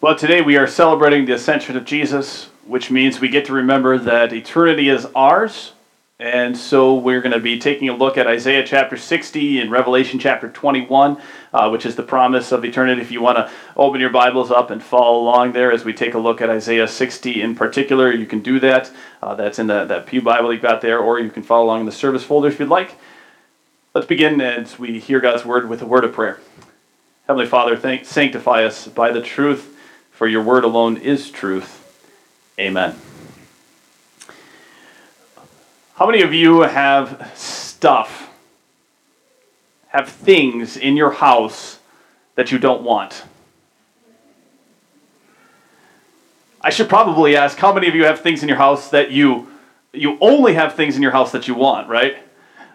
Well, today we are celebrating the ascension of Jesus, which means we get to remember that eternity is ours. And so we're going to be taking a look at Isaiah chapter 60 and Revelation chapter 21, uh, which is the promise of eternity. If you want to open your Bibles up and follow along there as we take a look at Isaiah 60 in particular, you can do that. Uh, that's in the, that Pew Bible you've got there, or you can follow along in the service folder if you'd like. Let's begin as we hear God's word with a word of prayer. Heavenly Father, thank, sanctify us by the truth, for your word alone is truth. Amen. How many of you have stuff, have things in your house that you don't want? I should probably ask how many of you have things in your house that you you only have things in your house that you want, right?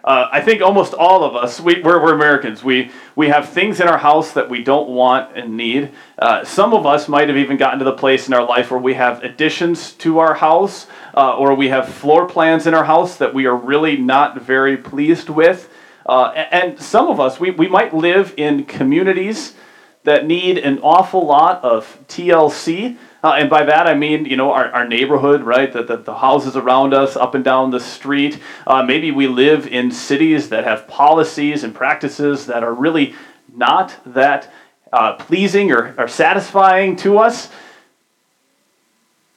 Uh, I think almost all of us, we, we're, we're, Americans. We, we have things in our house that we don't want and need. Uh, some of us might have even gotten to the place in our life where we have additions to our house uh, or we have floor plans in our house that we are really not very pleased with. Uh, and some of us, we, we might live in communities that need an awful lot of TLC. Uh, and by that I mean, you know, our, our neighborhood, right? The, the, the houses around us, up and down the street. Uh, maybe we live in cities that have policies and practices that are really not that uh, pleasing or, or satisfying to us.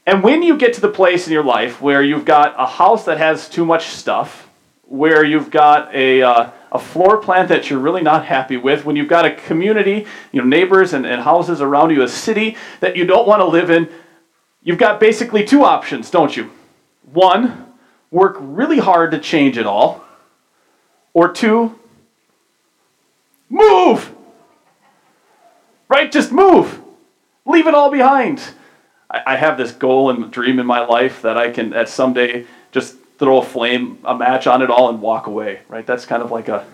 And when you get to the place in your life where you've got a house that has too much stuff, where you've got a, uh, a floor plan that you're really not happy with, when you've got a community, you know, neighbors and, and houses around you, a city that you don't want to live in, you've got basically two options, don't you? One, work really hard to change it all, or two, move! Right? Just move! Leave it all behind. I, have this goal and dream in my life that I can, at someday, just throw a flame, a match on it all, and walk away. Right? That's kind of like a,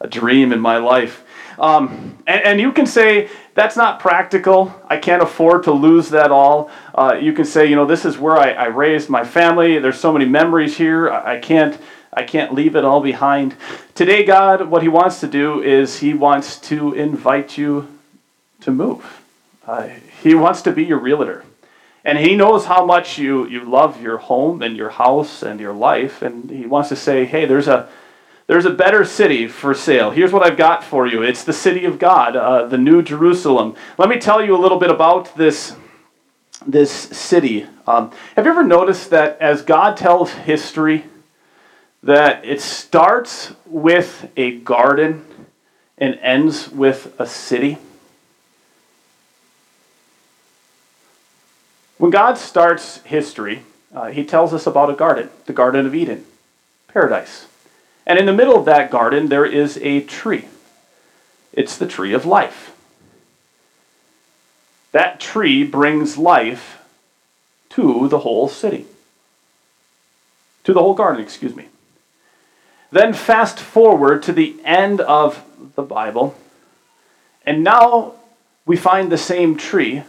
a dream in my life. Um, and, and, you can say that's not practical. I can't afford to lose that all. Uh, you can say, you know, this is where I, I, raised my family. There's so many memories here. I, I can't. I can't leave it all behind. Today, God, what He wants to do is He wants to invite you to move. Uh, he wants to be your realtor. And he knows how much you, you love your home and your house and your life. And he wants to say, hey, there's a, there's a better city for sale. Here's what I've got for you it's the city of God, uh, the New Jerusalem. Let me tell you a little bit about this, this city. Um, have you ever noticed that as God tells history, that it starts with a garden and ends with a city? When God starts history, uh, he tells us about a garden, the Garden of Eden, paradise. And in the middle of that garden, there is a tree. It's the tree of life. That tree brings life to the whole city, to the whole garden, excuse me. Then fast forward to the end of the Bible, and now we find the same tree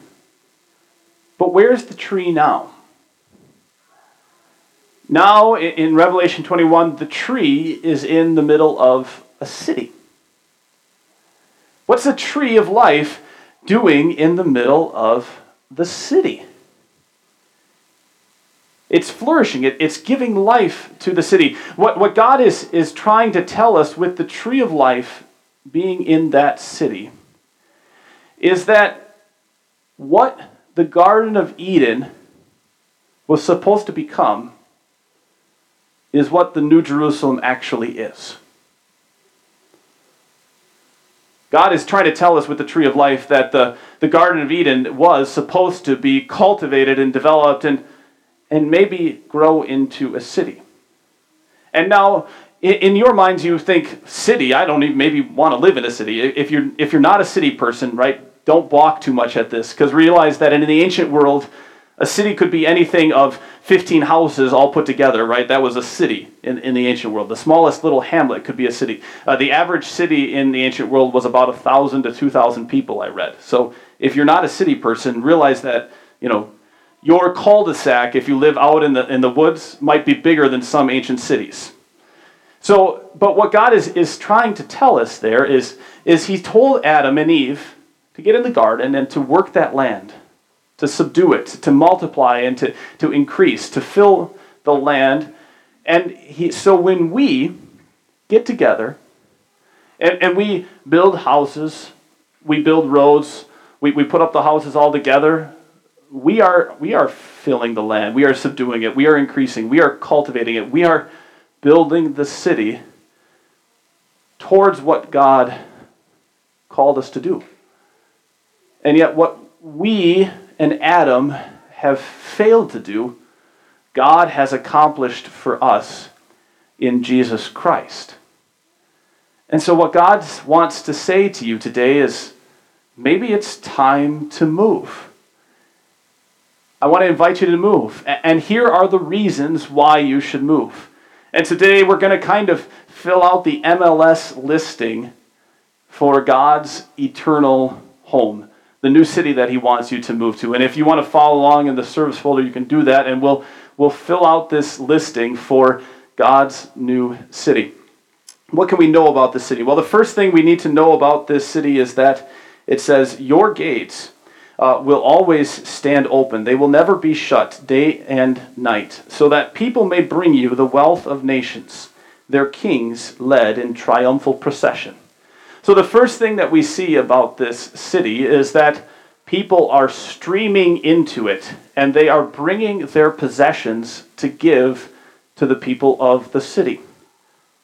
but where's the tree now? Now, in Revelation 21, the tree is in the middle of a city. What's the tree of life doing in the middle of the city? It's flourishing, it, it's giving life to the city. What, what God is, is trying to tell us with the tree of life being in that city is that what the Garden of Eden was supposed to become is what the New Jerusalem actually is. God is trying to tell us with the tree of life that the, the Garden of Eden was supposed to be cultivated and developed and, and maybe grow into a city. And now, in, your minds, you think, city, I don't even maybe want to live in a city. If you're, if you're not a city person, right, don't balk too much at this because realize that in the ancient world, a city could be anything of 15 houses all put together, right? That was a city in, in the ancient world. The smallest little hamlet could be a city. Uh, the average city in the ancient world was about 1,000 to 2,000 people, I read. So if you're not a city person, realize that, you know, your cul-de-sac, if you live out in the, in the woods, might be bigger than some ancient cities. So, but what God is, is trying to tell us there is, is he told Adam and Eve, to get in the garden and to work that land, to subdue it, to multiply, and to, to increase, to fill the land. And he, so when we get together and, and we build houses, we build roads, we, we put up the houses all together, we are, we are filling the land. We are subduing it. We are increasing. We are cultivating it. We are building the city towards what God called us to do. And yet, what we and Adam have failed to do, God has accomplished for us in Jesus Christ. And so, what God wants to say to you today is maybe it's time to move. I want to invite you to move. And here are the reasons why you should move. And today we're going to kind of fill out the MLS listing for God's eternal home, the new city that He wants you to move to. And if you want to follow along in the service folder, you can do that, and we'll, we'll fill out this listing for God's new city. What can we know about the city? Well, the first thing we need to know about this city is that it says, Your gates uh, will always stand open. They will never be shut day and night, so that people may bring you the wealth of nations, their kings led in triumphal procession. So, the first thing that we see about this city is that people are streaming into it, and they are bringing their possessions to give to the people of the city,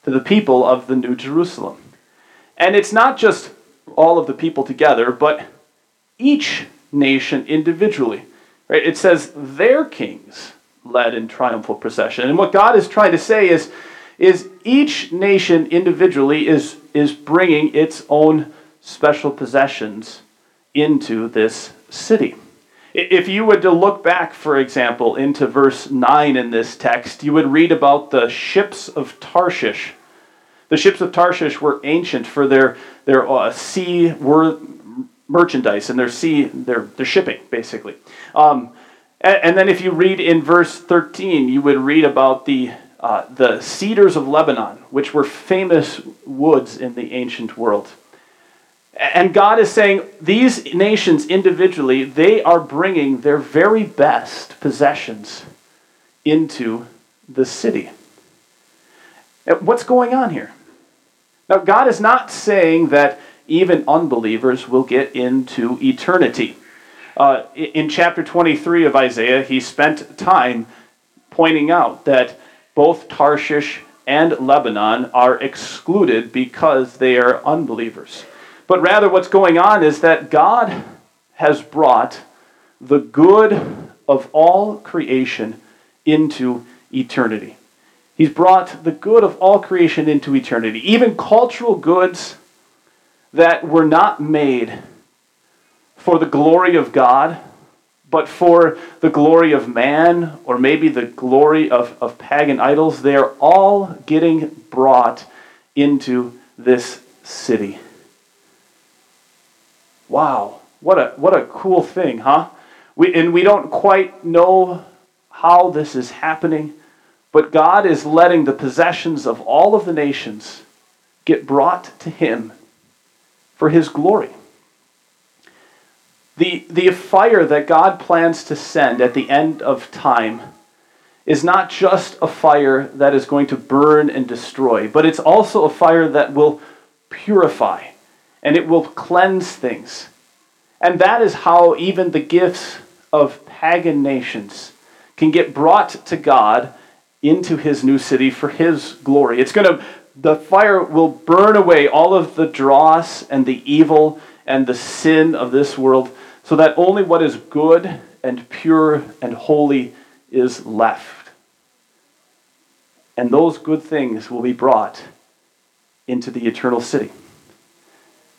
to the people of the New Jerusalem. And it's not just all of the people together, but each nation individually. Right? It says their kings led in triumphal procession. And what God is trying to say is, is each nation individually is, is bringing its own special possessions into this city. If you were to look back, for example, into verse 9 in this text, you would read about the ships of Tarshish. The ships of Tarshish were ancient for their, their uh, sea were merchandise and their sea, their, their shipping, basically. Um, and, and, then if you read in verse 13, you would read about the, uh, the cedars of Lebanon, which were famous woods in the ancient world. And God is saying these nations individually, they are bringing their very best possessions into the city. What's going on here? Now, God is not saying that even unbelievers will get into eternity. Uh, in chapter 23 of Isaiah, he spent time pointing out that both Tarshish and Lebanon are excluded because they are unbelievers. But rather, what's going on is that God has brought the good of all creation into eternity. He's brought the good of all creation into eternity. Even cultural goods that were not made for the glory of God, but for the glory of man, or maybe the glory of, of pagan idols, they are all getting brought into this city. Wow, what a, what a cool thing, huh? We, and we don't quite know how this is happening, but God is letting the possessions of all of the nations get brought to Him for his glory. The, the fire that God plans to send at the end of time is not just a fire that is going to burn and destroy, but it's also a fire that will purify and it will cleanse things. And that is how even the gifts of pagan nations can get brought to God into his new city for his glory. It's going to the fire will burn away all of the dross and the evil and the sin of this world, so that only what is good and pure and holy is left. And those good things will be brought into the eternal city.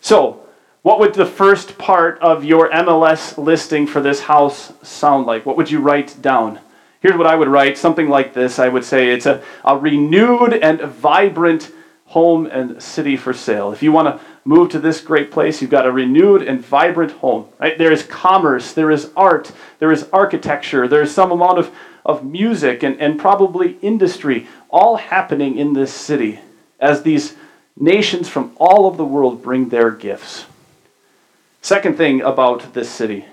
So, what would the first part of your MLS listing for this house sound like? What would you write down? Here's what I would write something like this I would say it's a, a renewed and vibrant home and city for sale. If you want to move to this great place, you've got a renewed and vibrant home. Right? There is commerce, there is art, there is architecture, there is some amount of, of music and, and probably industry all happening in this city as these nations from all over the world bring their gifts. Second thing about this city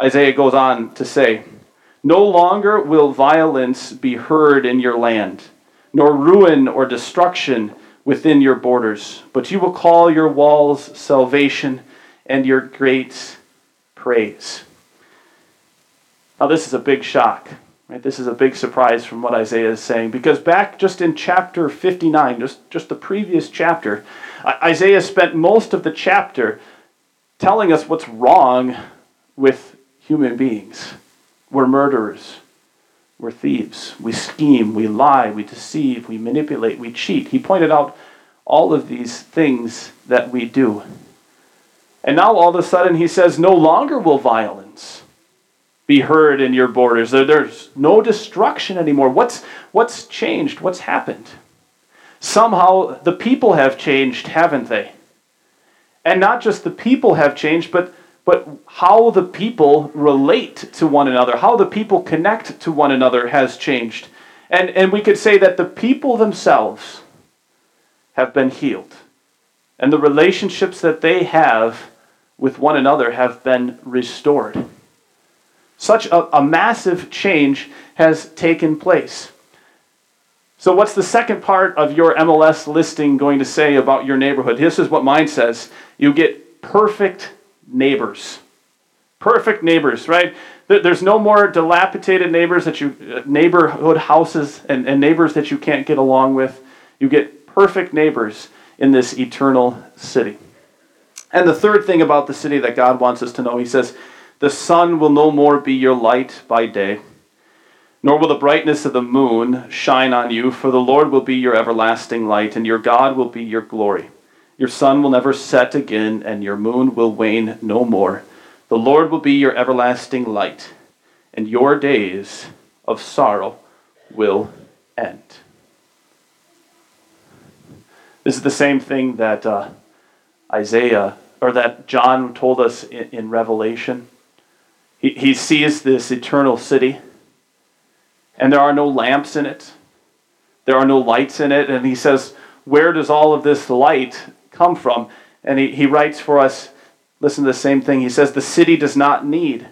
Isaiah goes on to say, No longer will violence be heard in your land, nor ruin or destruction within your borders, but you will call your walls salvation and your gates praise. Now, this is a big shock. Right? This is a big surprise from what Isaiah is saying because back just in chapter 59, just, just the previous chapter, Isaiah spent most of the chapter telling us what's wrong with human beings. We're murderers. We're thieves. We scheme. We lie. We deceive. We manipulate. We cheat. He pointed out all of these things that we do. And now all of a sudden he says, no longer will violence be heard in your borders. There's no destruction anymore. What's, what's changed? What's happened? Somehow the people have changed, haven't they? And not just the people have changed, but, but how the people relate to one another, how the people connect to one another has changed. And, and we could say that the people themselves have been healed. And the relationships that they have with one another have been restored. Such a, a massive change has taken place. So, what's the second part of your MLS listing going to say about your neighborhood? This is what mine says you get perfect neighbors. Perfect neighbors, right? There's no more dilapidated neighbors that you, uh, neighborhood houses and, and neighbors that you can't get along with. You get perfect neighbors in this eternal city. And the third thing about the city that God wants us to know, he says, the sun will no more be your light by day nor will the brightness of the moon shine on you, for the Lord will be your everlasting light, and your God will be your glory. Your sun will never set again, and your moon will wane no more. The Lord will be your everlasting light, and your days of sorrow will end. This is the same thing that uh, Isaiah, or that John told us in, in Revelation. He, he sees this eternal city and there are no lamps in it. There are no lights in it. And he says, Where does all of this light come from? And he, he writes for us, listen to the same thing. He says, The city does not need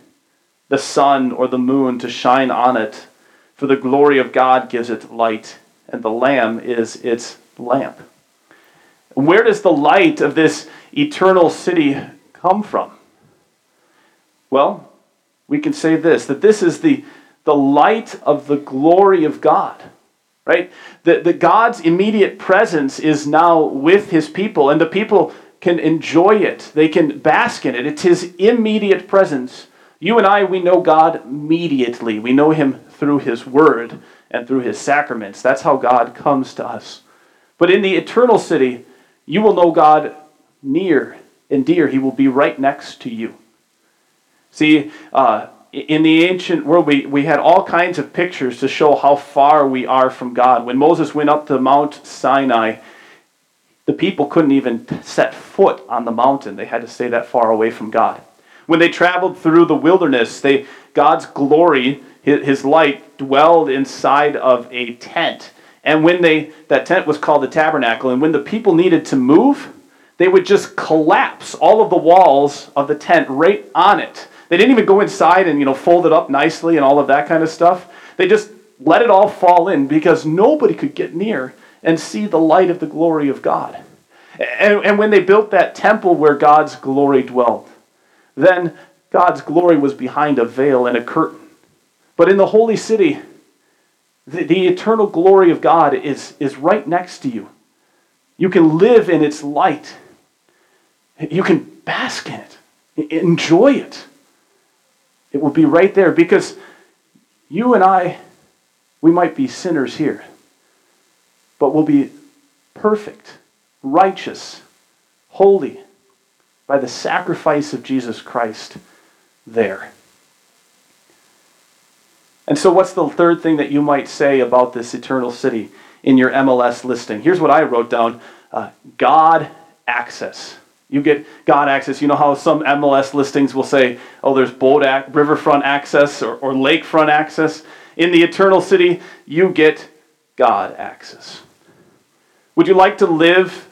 the sun or the moon to shine on it, for the glory of God gives it light, and the Lamb is its lamp. Where does the light of this eternal city come from? Well, we can say this that this is the the light of the glory of God. Right? That God's immediate presence is now with his people, and the people can enjoy it. They can bask in it. It's his immediate presence. You and I, we know God immediately. We know him through his word and through his sacraments. That's how God comes to us. But in the eternal city, you will know God near and dear. He will be right next to you. See, uh, in the ancient world, we, we had all kinds of pictures to show how far we are from God. When Moses went up to Mount Sinai, the people couldn't even set foot on the mountain. They had to stay that far away from God. When they traveled through the wilderness, they, God's glory, his, his light, dwelled inside of a tent. And when they, that tent was called the tabernacle, and when the people needed to move, they would just collapse all of the walls of the tent right on it they didn't even go inside and you know fold it up nicely and all of that kind of stuff. They just let it all fall in because nobody could get near and see the light of the glory of God. And, and when they built that temple where God's glory dwelt, then God's glory was behind a veil and a curtain. But in the holy city, the, the eternal glory of God is, is right next to you. You can live in its light. You can bask in it. Enjoy it. It will be right there because you and I, we might be sinners here, but we'll be perfect, righteous, holy by the sacrifice of Jesus Christ there. And so, what's the third thing that you might say about this eternal city in your MLS listing? Here's what I wrote down uh, God access. You get God access. You know how some MLS listings will say, oh, there's boat ac- riverfront access or, or lakefront access. In the eternal city, you get God access. Would you like to live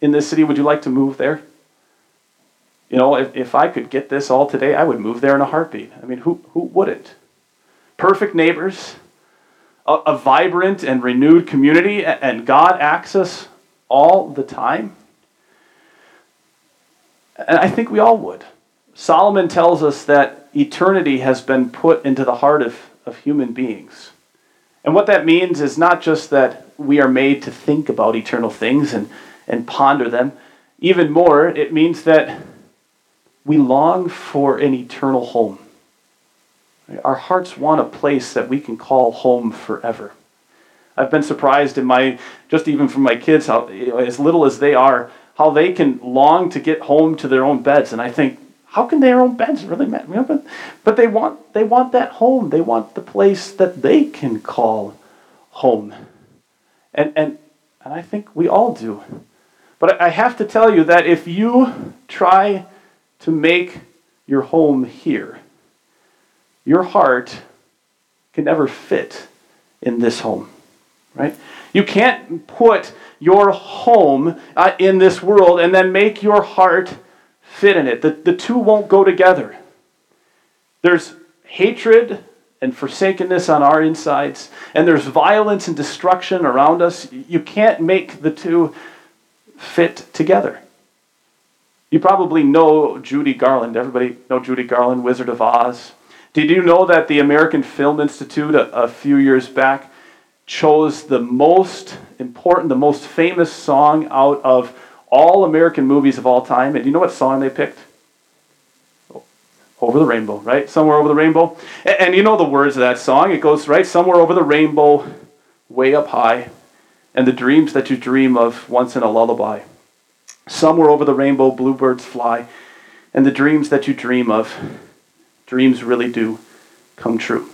in this city? Would you like to move there? You know, if, if I could get this all today, I would move there in a heartbeat. I mean, who, who wouldn't? Perfect neighbors, a, a vibrant and renewed community, and God access all the time. And I think we all would. Solomon tells us that eternity has been put into the heart of, of human beings. And what that means is not just that we are made to think about eternal things and, and ponder them. Even more, it means that we long for an eternal home. Our hearts want a place that we can call home forever. I've been surprised in my, just even from my kids, how you know, as little as they are, how they can long to get home to their own beds. And I think, how can their own beds really matter? But they want they want that home. They want the place that they can call home. And and and I think we all do. But I have to tell you that if you try to make your home here, your heart can never fit in this home, right? You can't put your home uh, in this world and then make your heart fit in it. The, the two won't go together. There's hatred and forsakenness on our insides, and there's violence and destruction around us. You can't make the two fit together. You probably know Judy Garland. Everybody know Judy Garland, Wizard of Oz. Did you know that the American Film Institute a, a few years back chose the most important, the most famous song out of all American movies of all time. And you know what song they picked? Over the Rainbow, right? Somewhere over the rainbow. And, and you know the words of that song. It goes, right? Somewhere over the rainbow, way up high, and the dreams that you dream of once in a lullaby. Somewhere over the rainbow, bluebirds fly, and the dreams that you dream of, dreams really do come true.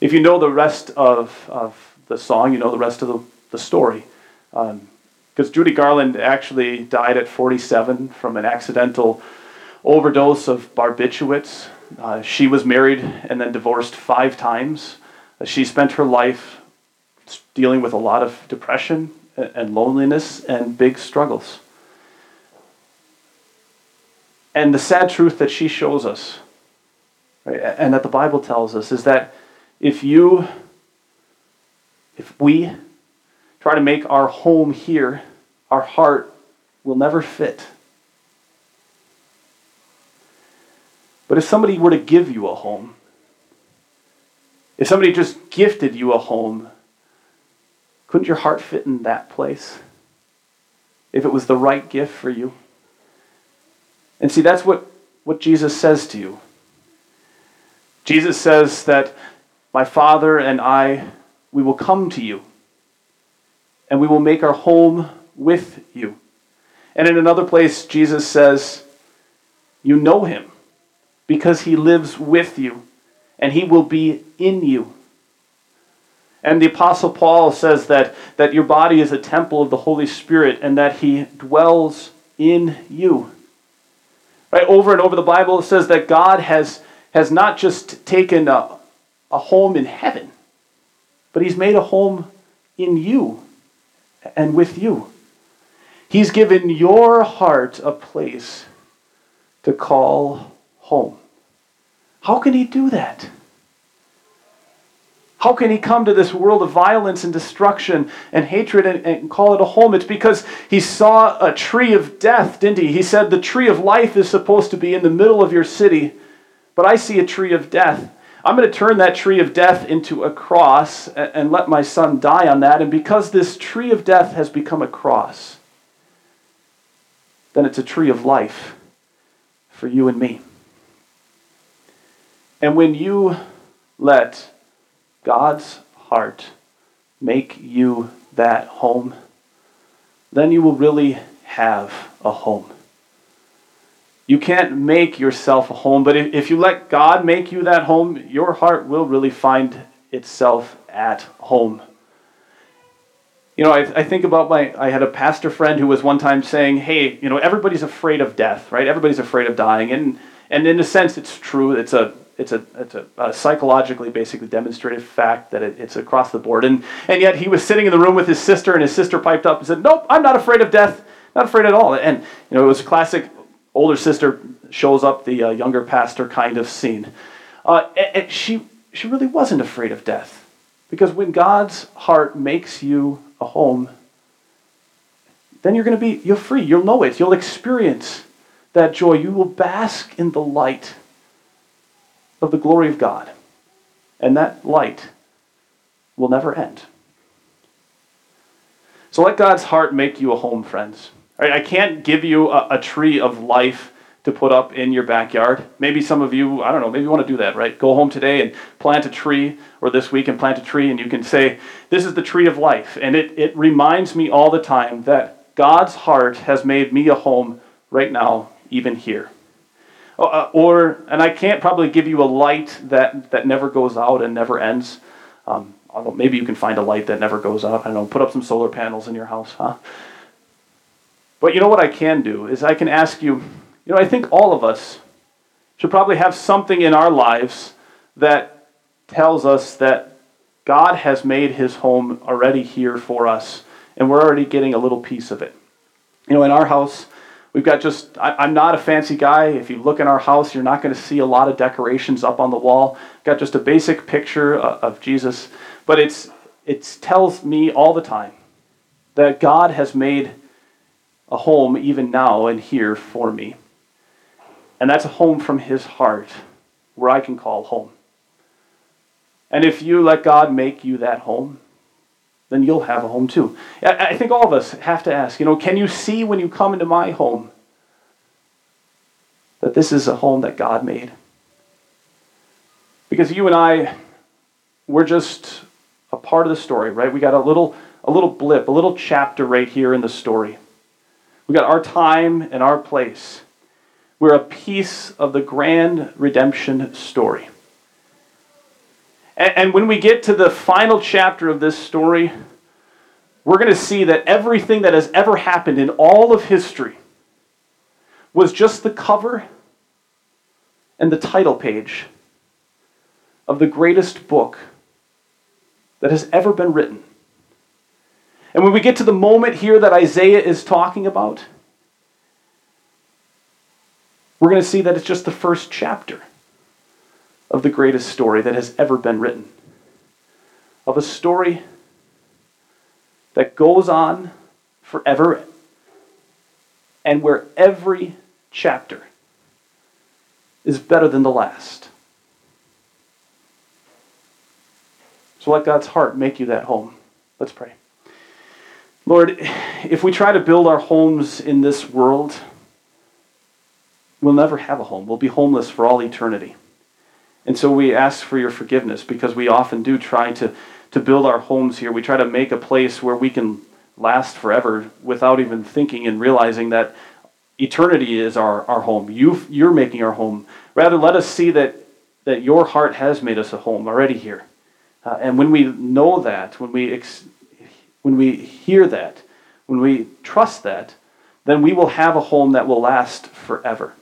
If you know the rest of, of the song, you know the rest of the, the story. Um, because Judy Garland actually died at 47 from an accidental overdose of barbiturates. Uh, she was married and then divorced five times. Uh, she spent her life dealing with a lot of depression and loneliness and big struggles. And the sad truth that she shows us, right, and that the Bible tells us, is that if you, if we try to make our home here, our heart will never fit. But if somebody were to give you a home, if somebody just gifted you a home, couldn't your heart fit in that place? If it was the right gift for you? And see, that's what, what Jesus says to you. Jesus says that my Father and I, we will come to you and we will make our home with you. And in another place, Jesus says, You know him because he lives with you and he will be in you. And the Apostle Paul says that, that your body is a temple of the Holy Spirit and that he dwells in you. Right? Over and over the Bible says that God has, has not just taken a, a home in heaven, but he's made a home in you and with you. He's given your heart a place to call home. How can he do that? How can he come to this world of violence and destruction and hatred and, and, call it a home? It's because he saw a tree of death, didn't he? He said, The tree of life is supposed to be in the middle of your city, but I see a tree of death. I'm going to turn that tree of death into a cross and, and let my son die on that. And because this tree of death has become a cross, then it's a tree of life for you and me. And when you let God's heart make you that home, then you will really have a home. You can't make yourself a home, but if if you let God make you that home, your heart will really find itself at home. You know, I, I think about my, I had a pastor friend who was one time saying, hey, you know, everybody's afraid of death, right? Everybody's afraid of dying. And, and in a sense, it's true. It's a, it's a, it's a, a psychologically basically demonstrated fact that it, it's across the board. And, and yet he was sitting in the room with his sister, and his sister piped up and said, nope, I'm not afraid of death. Not afraid at all. And, you know, it was a classic older sister shows up, the uh, younger pastor kind of scene. Uh, and, and she, she really wasn't afraid of death. Because when God's heart makes you a home, then you're going to be, you're free. You'll know it. You'll experience that joy. You will bask in the light of the glory of God. And that light will never end. So let God's heart make you a home, friends. Right, I can't give you a, a, tree of life to put up in your backyard. Maybe some of you, I don't know, maybe you want to do that, right? Go home today and plant a tree, or this week and plant a tree, and you can say, This is the tree of life. And it, it reminds me all the time that God's heart has made me a home right now, even here. Oh, uh, or, and I can't probably give you a light that, that never goes out and never ends. Um, although maybe you can find a light that never goes out. I don't know, put up some solar panels in your house, huh? But you know what I can do is I can ask you, you know, I think all of us should probably have something in our lives that tells us that God has made his home already here for us, and we're already getting a little piece of it. You know, in our house, we've got just, I, am not a fancy guy. If you look in our house, you're not going to see a lot of decorations up on the wall. Got just a basic picture of Jesus, but it's, it tells me all the time that God has made a home even now and here for me. And that's a home from His heart where I can call home. And if you let God make you that home, then you'll have a home too. I think all of us have to ask, you know, can you see when you come into my home that this is a home that God made? Because you and I, we're just a part of the story, right? We got a little a little blip, a little chapter right here in the story. We got our time and our place. We're a piece of the grand redemption story. And, and when we get to the final chapter of this story, we're going to see that everything that has ever happened in all of history was just the cover and the title page of the greatest book that has ever been written. And when we get to the moment here that Isaiah is talking about, we're going to see that it's just the first chapter of the greatest story that has ever been written. Of a story that goes on forever and where every chapter is better than the last. So let God's heart make you that home. Let's pray. Lord, if we try to build our homes in this world, we'll never have a home. We'll be homeless for all eternity. And so we ask for your forgiveness because we often do try to, to build our homes here. We try to make a place where we can last forever without even thinking and realizing that eternity is our, our home. You, you're making our home. Rather, let us see that, that your heart has made us a home already here. Uh, and when we know that, when we ex- when we hear that, when we trust that, then we will have a home that will last forever.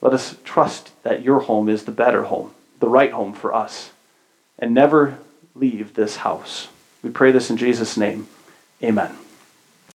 Let us trust that your home is the better home, the right home for us, and never leave this house. We pray this in Jesus' name. Amen.